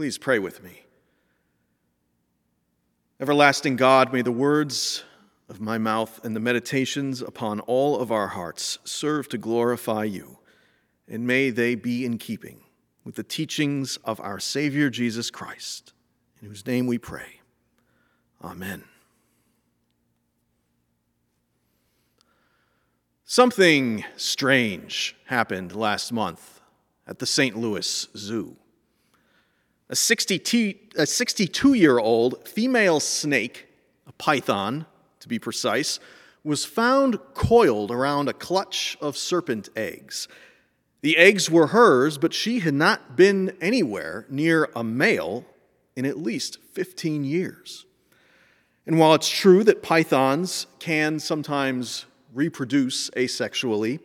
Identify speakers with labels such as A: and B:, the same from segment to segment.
A: Please pray with me. Everlasting God, may the words of my mouth and the meditations upon all of our hearts serve to glorify you, and may they be in keeping with the teachings of our Savior Jesus Christ, in whose name we pray. Amen. Something strange happened last month at the St. Louis Zoo. A 62 year old female snake, a python to be precise, was found coiled around a clutch of serpent eggs. The eggs were hers, but she had not been anywhere near a male in at least 15 years. And while it's true that pythons can sometimes reproduce asexually,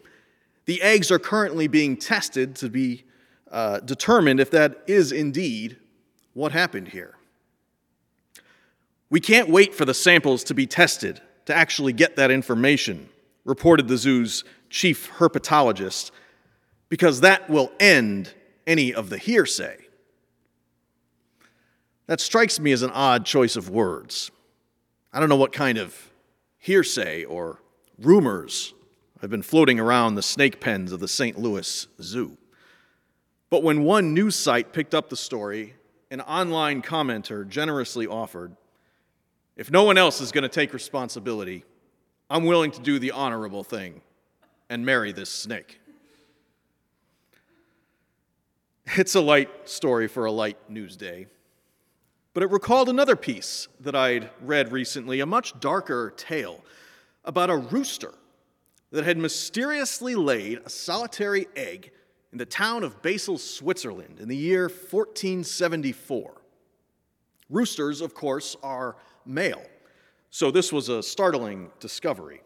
A: the eggs are currently being tested to be uh, determined if that is indeed what happened here. We can't wait for the samples to be tested to actually get that information, reported the zoo's chief herpetologist, because that will end any of the hearsay. That strikes me as an odd choice of words. I don't know what kind of hearsay or rumors have been floating around the snake pens of the St. Louis Zoo. But when one news site picked up the story, an online commenter generously offered, If no one else is going to take responsibility, I'm willing to do the honorable thing and marry this snake. It's a light story for a light news day, but it recalled another piece that I'd read recently, a much darker tale about a rooster that had mysteriously laid a solitary egg in the town of Basel, Switzerland, in the year 1474. Roosters, of course, are male, so this was a startling discovery.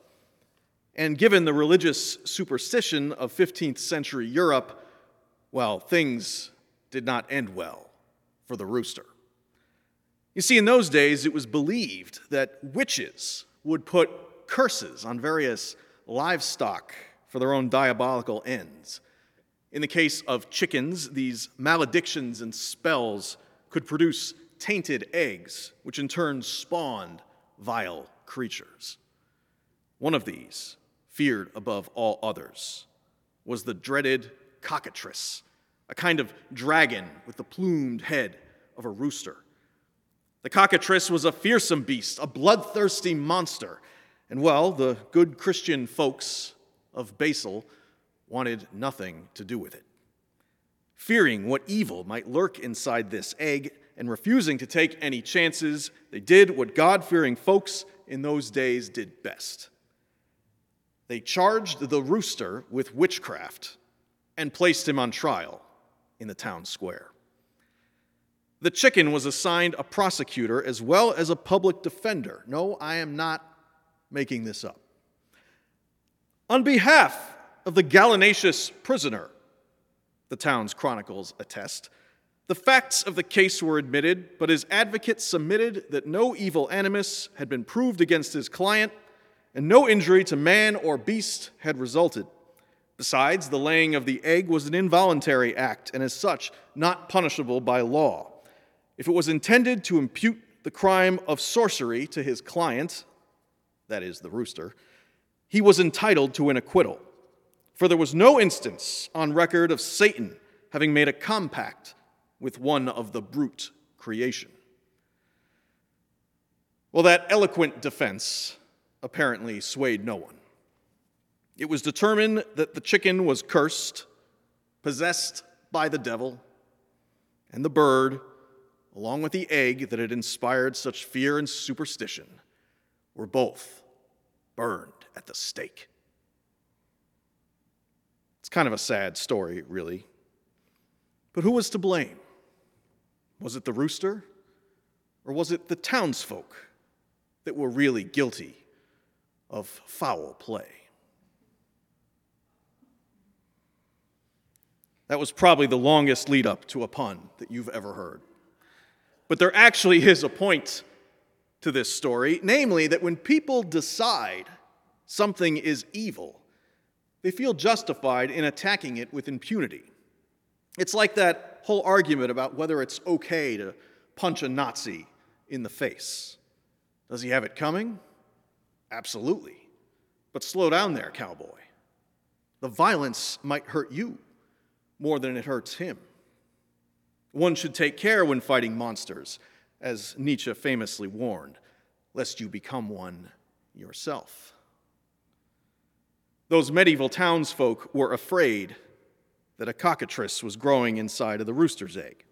A: And given the religious superstition of 15th century Europe, well, things did not end well for the rooster. You see, in those days, it was believed that witches would put curses on various livestock for their own diabolical ends. In the case of chickens, these maledictions and spells could produce tainted eggs, which in turn spawned vile creatures. One of these, feared above all others, was the dreaded cockatrice, a kind of dragon with the plumed head of a rooster. The cockatrice was a fearsome beast, a bloodthirsty monster and well, the good Christian folks of Basel wanted nothing to do with it. Fearing what evil might lurk inside this egg and refusing to take any chances, they did what God fearing folks in those days did best. They charged the rooster with witchcraft and placed him on trial in the town square. The chicken was assigned a prosecutor as well as a public defender. No, I am not making this up. On behalf of the gallinaceous prisoner, the town's chronicles attest, the facts of the case were admitted, but his advocate submitted that no evil animus had been proved against his client and no injury to man or beast had resulted. Besides, the laying of the egg was an involuntary act and, as such, not punishable by law. If it was intended to impute the crime of sorcery to his client, that is, the rooster, he was entitled to an acquittal. For there was no instance on record of Satan having made a compact with one of the brute creation. Well, that eloquent defense apparently swayed no one. It was determined that the chicken was cursed, possessed by the devil, and the bird, along with the egg that had inspired such fear and superstition, were both burned at the stake. It's kind of a sad story, really. But who was to blame? Was it the rooster? Or was it the townsfolk that were really guilty of foul play? That was probably the longest lead up to a pun that you've ever heard. But there actually is a point to this story, namely that when people decide something is evil, they feel justified in attacking it with impunity. It's like that whole argument about whether it's okay to punch a Nazi in the face. Does he have it coming? Absolutely. But slow down there, cowboy. The violence might hurt you more than it hurts him. One should take care when fighting monsters, as Nietzsche famously warned, lest you become one yourself. Those medieval townsfolk were afraid that a cockatrice was growing inside of the rooster's egg.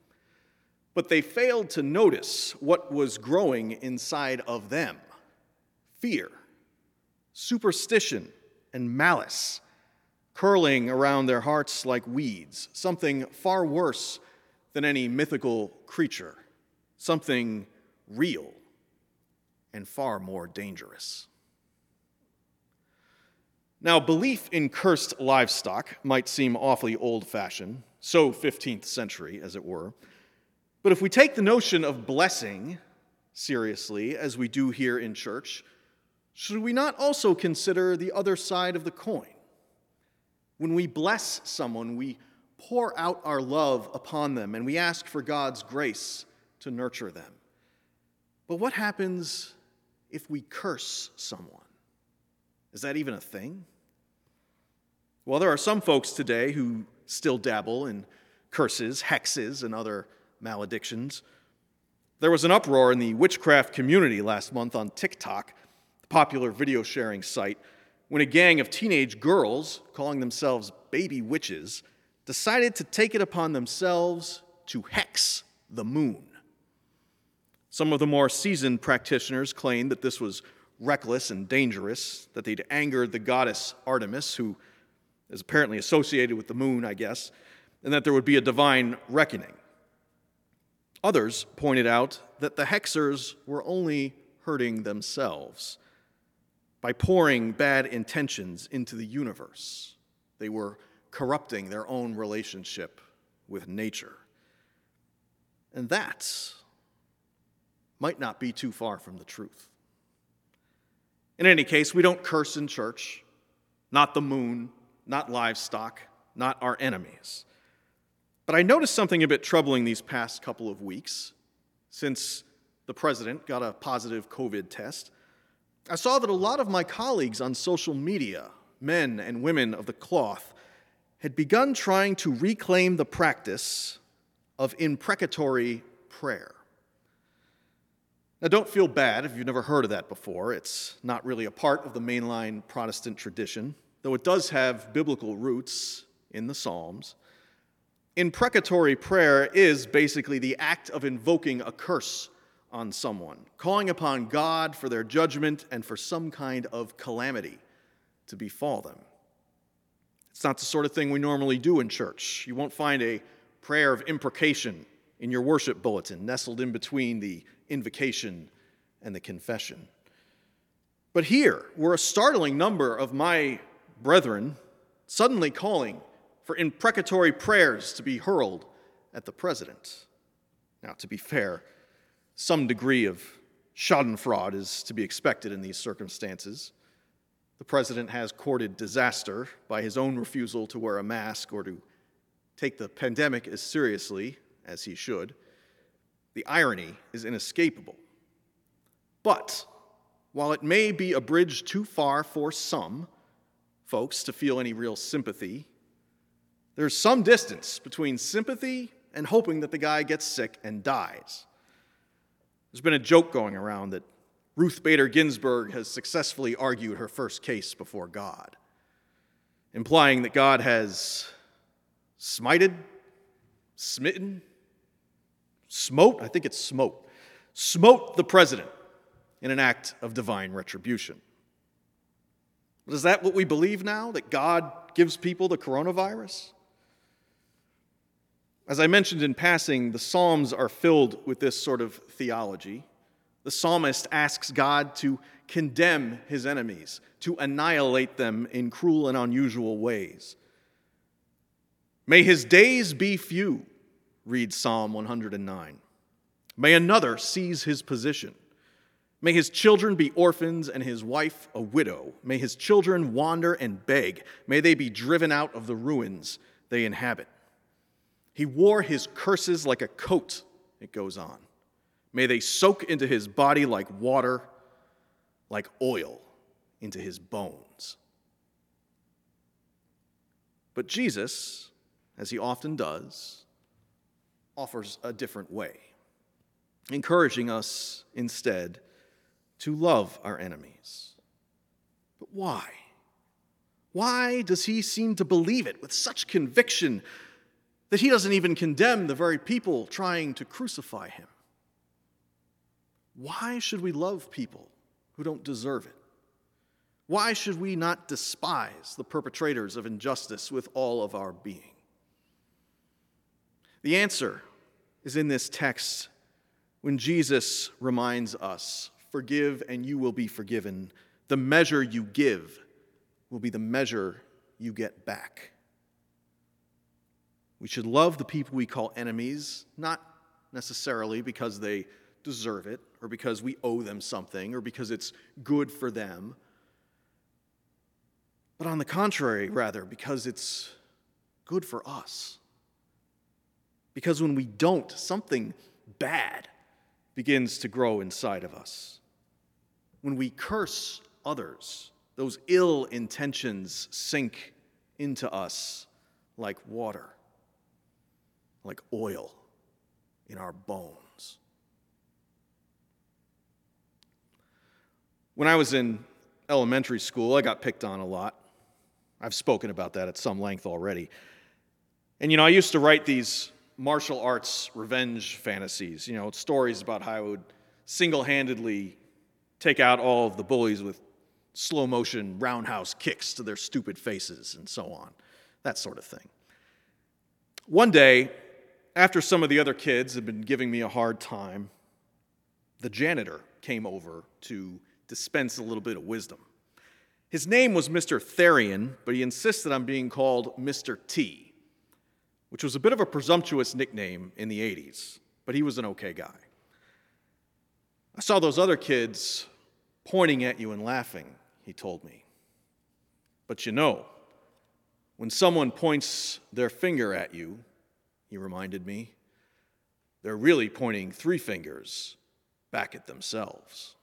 A: But they failed to notice what was growing inside of them fear, superstition, and malice curling around their hearts like weeds, something far worse than any mythical creature, something real and far more dangerous. Now, belief in cursed livestock might seem awfully old fashioned, so 15th century, as it were. But if we take the notion of blessing seriously, as we do here in church, should we not also consider the other side of the coin? When we bless someone, we pour out our love upon them and we ask for God's grace to nurture them. But what happens if we curse someone? Is that even a thing? Well, there are some folks today who still dabble in curses, hexes, and other maledictions. There was an uproar in the witchcraft community last month on TikTok, the popular video sharing site when a gang of teenage girls, calling themselves baby witches, decided to take it upon themselves to hex the moon. Some of the more seasoned practitioners claimed that this was reckless and dangerous, that they'd angered the goddess Artemis, who is apparently associated with the moon, I guess, and that there would be a divine reckoning. Others pointed out that the hexers were only hurting themselves by pouring bad intentions into the universe. They were corrupting their own relationship with nature. And that might not be too far from the truth. In any case, we don't curse in church, not the moon, not livestock, not our enemies. But I noticed something a bit troubling these past couple of weeks since the president got a positive COVID test. I saw that a lot of my colleagues on social media, men and women of the cloth, had begun trying to reclaim the practice of imprecatory prayer. Now, don't feel bad if you've never heard of that before. It's not really a part of the mainline Protestant tradition, though it does have biblical roots in the Psalms. Imprecatory prayer is basically the act of invoking a curse on someone, calling upon God for their judgment and for some kind of calamity to befall them. It's not the sort of thing we normally do in church. You won't find a prayer of imprecation in your worship bulletin, nestled in between the invocation and the confession. But here were a startling number of my brethren suddenly calling for imprecatory prayers to be hurled at the president. Now, to be fair, some degree of schadenfreude is to be expected in these circumstances. The president has courted disaster by his own refusal to wear a mask or to take the pandemic as seriously as he should. The irony is inescapable. But while it may be a bridge too far for some folks to feel any real sympathy, there's some distance between sympathy and hoping that the guy gets sick and dies. There's been a joke going around that Ruth Bader Ginsburg has successfully argued her first case before God, implying that God has smited, smitten, smote, I think it's smote, smote the president in an act of divine retribution. But is that what we believe now? That God gives people the coronavirus? As I mentioned in passing, the Psalms are filled with this sort of theology. The psalmist asks God to condemn his enemies, to annihilate them in cruel and unusual ways. May his days be few, reads Psalm 109. May another seize his position. May his children be orphans and his wife a widow. May his children wander and beg. May they be driven out of the ruins they inhabit. He wore his curses like a coat, it goes on. May they soak into his body like water, like oil into his bones. But Jesus, as he often does, offers a different way, encouraging us instead to love our enemies. But why? Why does he seem to believe it with such conviction that he doesn't even condemn the very people trying to crucify him. Why should we love people who don't deserve it? Why should we not despise the perpetrators of injustice with all of our being? The answer is in this text when Jesus reminds us forgive and you will be forgiven. The measure you give will be the measure you get back. We should love the people we call enemies, not necessarily because they deserve it, or because we owe them something, or because it's good for them, but on the contrary, rather, because it's good for us. Because when we don't, something bad begins to grow inside of us. When we curse others, those ill intentions sink into us like water like oil in our bones. When I was in elementary school, I got picked on a lot. I've spoken about that at some length already. And you know, I used to write these martial arts revenge fantasies, you know, stories about how I would single handedly take out all of the bullies with slow motion roundhouse kicks to their stupid faces and so on, that sort of thing. One day, after some of the other kids had been giving me a hard time, the janitor came over to dispense a little bit of wisdom. His name was Mr. Therian, but he insisted on being called Mr. T, which was a bit of a presumptuous nickname in the 80s, but he was an okay guy. I saw those other kids pointing at you and laughing, he told me. But you know, when someone points their finger at you, he reminded me. They're really pointing three fingers back at themselves.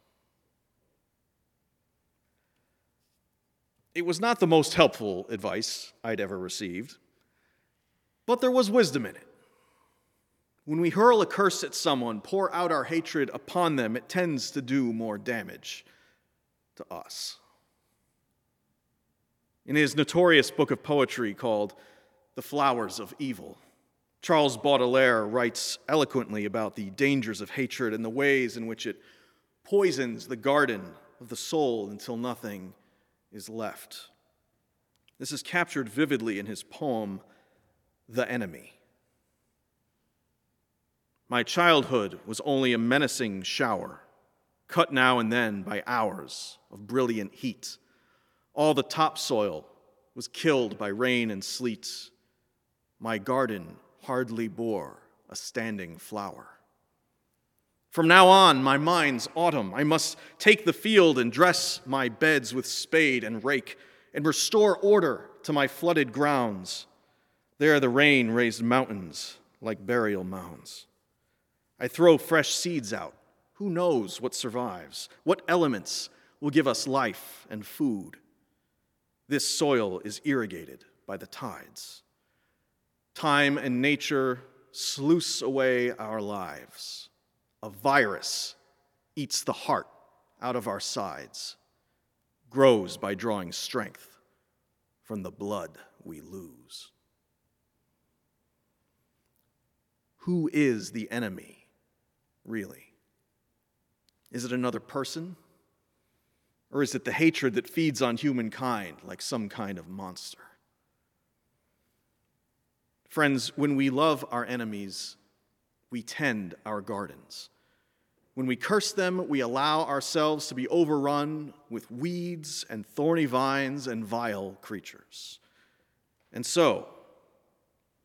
A: It was not the most helpful advice I'd ever received, but there was wisdom in it. When we hurl a curse at someone, pour out our hatred upon them, it tends to do more damage to us. In his notorious book of poetry called The Flowers of Evil, Charles Baudelaire writes eloquently about the dangers of hatred and the ways in which it poisons the garden of the soul until nothing is left. This is captured vividly in his poem, The Enemy. My childhood was only a menacing shower, cut now and then by hours of brilliant heat. All the topsoil was killed by rain and sleet. My garden hardly bore a standing flower. From now on, my mind's autumn. I must take the field and dress my beds with spade and rake and restore order to my flooded grounds. There, the rain raised mountains like burial mounds. I throw fresh seeds out. Who knows what survives? What elements will give us life and food? This soil is irrigated by the tides. Time and nature sluice away our lives. A virus eats the heart out of our sides, grows by drawing strength from the blood we lose. Who is the enemy, really? Is it another person? Or is it the hatred that feeds on humankind like some kind of monster? Friends, when we love our enemies, we tend our gardens. When we curse them, we allow ourselves to be overrun with weeds and thorny vines and vile creatures. And so,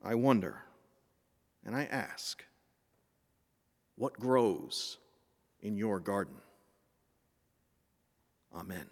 A: I wonder and I ask, what grows in your garden? Amen.